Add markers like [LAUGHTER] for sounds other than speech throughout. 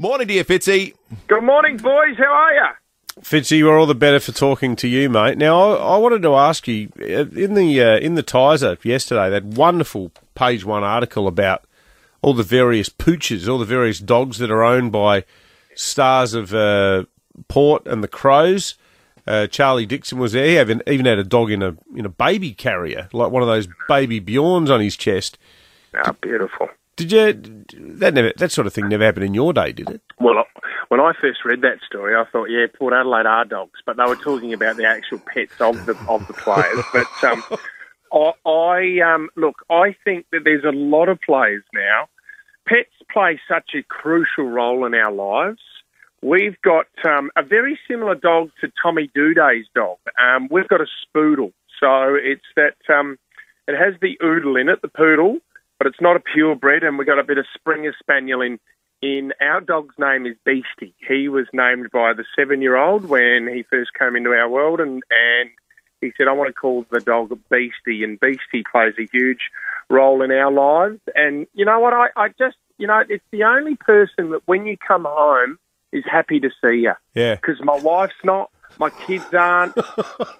Morning, dear Fitzy. Good morning, boys. How are you? Fitzy, we're all the better for talking to you, mate. Now, I, I wanted to ask you uh, in the uh, in the Tizer yesterday, that wonderful page one article about all the various pooches, all the various dogs that are owned by stars of uh, Port and the Crows. Uh, Charlie Dixon was there. He even, even had a dog in a in a baby carrier, like one of those baby Bjorns on his chest. Ah, beautiful. Did you that never that sort of thing never happened in your day, did it? Well, when I first read that story, I thought, yeah, Port Adelaide are dogs, but they were talking about the actual pets of the of the players. [LAUGHS] but um, I, I um, look, I think that there's a lot of players now. Pets play such a crucial role in our lives. We've got um, a very similar dog to Tommy Doedee's dog. Um, we've got a spoodle, so it's that um, it has the oodle in it, the poodle, but it's not a purebred, and we've got a bit of Springer Spaniel in. In our dog's name is Beastie. He was named by the seven-year-old when he first came into our world, and and he said, "I want to call the dog Beastie," and Beastie plays a huge role in our lives. And you know what? I, I just, you know, it's the only person that when you come home is happy to see you. Yeah. Because my wife's not, my kids aren't,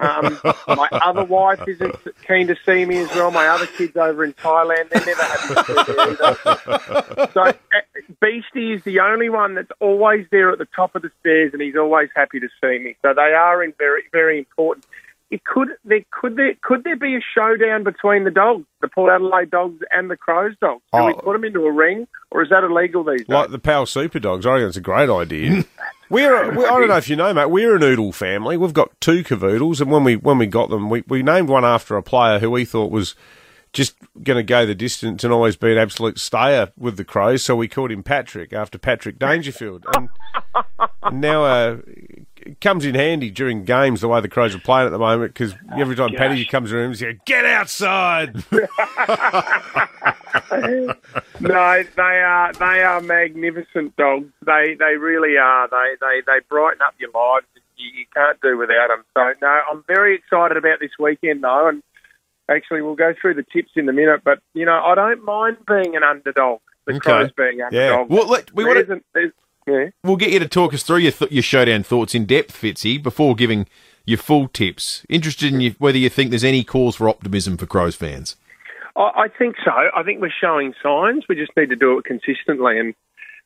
um, my other wife isn't keen to see me as well. My other kids over in Thailand, they're never happy to see me. So uh, Beastie is the only one that's always there at the top of the stairs, and he's always happy to see me. So they are in very, very important. It could there could there could there be a showdown between the dogs, the Port Adelaide dogs and the Crows dogs? Do we Oh. put them into a ring, or is that illegal these days? Like the Pal Super Dogs, I reckon it's a great idea. [LAUGHS] We're, [LAUGHS] we, I don't know if you know, mate. We're a noodle family. We've got two cavoodles, and when we when we got them, we, we named one after a player who we thought was just going to go the distance and always be an absolute stayer with the Crows. So we called him Patrick after Patrick Dangerfield, and, and now uh, it comes in handy during games the way the Crows are playing at the moment because every time Paddy comes around, he's like, "Get outside!" [LAUGHS] [LAUGHS] no, they are they are magnificent dogs. They they really are. They they they brighten up your lives. You, you can't do without them. So no, I'm very excited about this weekend though, and actually we'll go through the tips in a minute. But you know, I don't mind being an underdog. The Okay. Crows being Yeah. underdogs. Well, let- we wanna- yeah. We'll get you to talk us through your, th- your showdown thoughts in depth, Fitzy, before giving your full tips. Interested in you, whether you think there's any cause for optimism for Crows fans. I, I think so. I think we're showing signs. We just need to do it consistently. And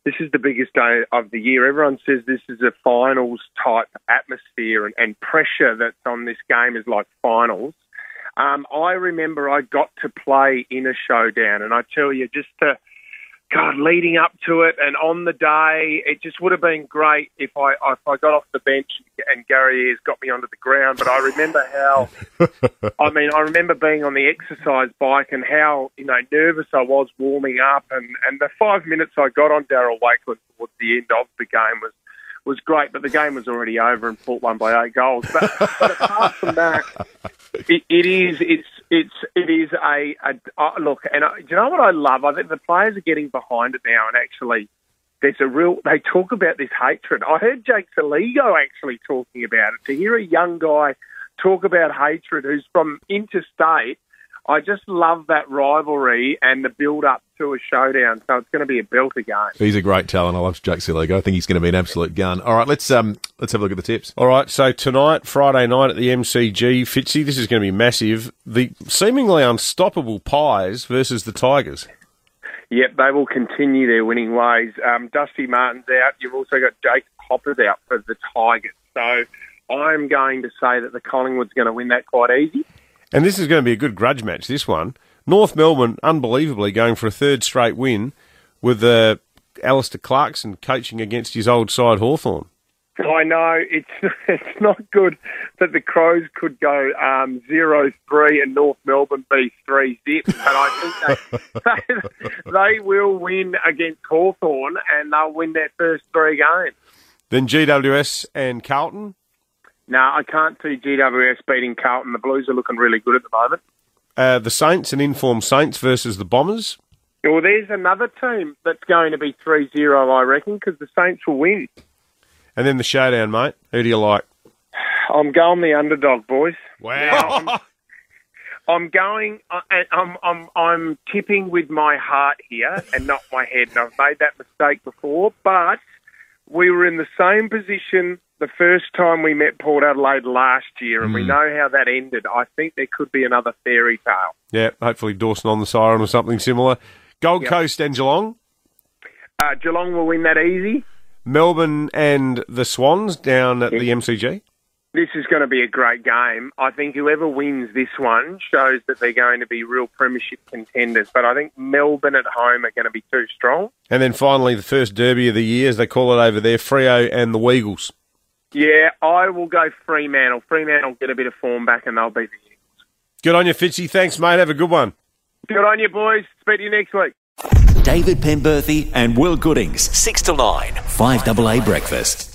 this is the biggest day of the year. Everyone says this is a finals type atmosphere and, and pressure that's on this game is like finals. Um, I remember I got to play in a showdown, and I tell you, just to God, leading up to it and on the day, it just would have been great if I if I got off the bench and Gary Ayres got me onto the ground. But I remember how, [LAUGHS] I mean, I remember being on the exercise bike and how you know nervous I was warming up, and and the five minutes I got on Darryl Wakelin towards the end of the game was was great. But the game was already over and Port won by eight goals. But, but apart from that, it, it is. It's. It's. It is a. a uh, look, and I, do you know what I love? I think the players are getting behind it now, and actually, there's a real. They talk about this hatred. I heard Jake Soligo actually talking about it. To hear a young guy talk about hatred who's from interstate, I just love that rivalry and the build up to a showdown. So it's going to be a belter game. He's a great talent. I love Jack Soligo. I think he's going to be an absolute gun. All right, let's um let's have a look at the tips. All right, so tonight, Friday night at the MCG, Fitzy, this is going to be massive. The seemingly unstoppable Pies versus the Tigers. Yep, they will continue their winning ways. Um, Dusty Martin's out. You've also got Jake Hoppers out for the Tigers. So I'm going to say that the Collingwood's going to win that quite easy. And this is going to be a good grudge match, this one. North Melbourne, unbelievably, going for a third straight win with uh, Alastair Clarkson coaching against his old side Hawthorn. I know it's [LAUGHS] it's not good that the Crows could go um, zero three and North Melbourne be three zip, but I think they, [LAUGHS] they, they will win against Hawthorn and they'll win their first three games. Then GWS and Carlton. No, I can't see GWS beating Carlton. The Blues are looking really good at the moment. Uh, the Saints and informed Saints versus the Bombers. Well, there's another team that's going to be 3 0, I reckon, because the Saints will win. And then the showdown, mate. Who do you like? I'm going the underdog, boys. Wow. I'm, I'm going. I- I'm. I'm. I'm tipping with my heart here and not my head. And I've made that mistake before, but we were in the same position the first time we met Port Adelaide last year, and we know how that ended. I think there could be another fairy tale. Yeah, hopefully Dawson on the siren or something similar. Gold Yep. Coast and Geelong, Uh, Geelong will win that easy. Melbourne and the Swans down at the MCG. This is going to be a great game. I think whoever wins this one shows that they're going to be real premiership contenders. But I think Melbourne at home are going to be too strong. And then finally, the first derby of the year, as they call it over there, Freo and the Weagles. Yeah, I will go Fremantle. Fremantle get a bit of form back and they'll beat the Eagles. Good on you, Fitzy. Thanks, mate. Have a good one. Good on you, boys. Speak to you next week. David Penberthy and Will Goodings, 6 to 9, 5AA Breakfast.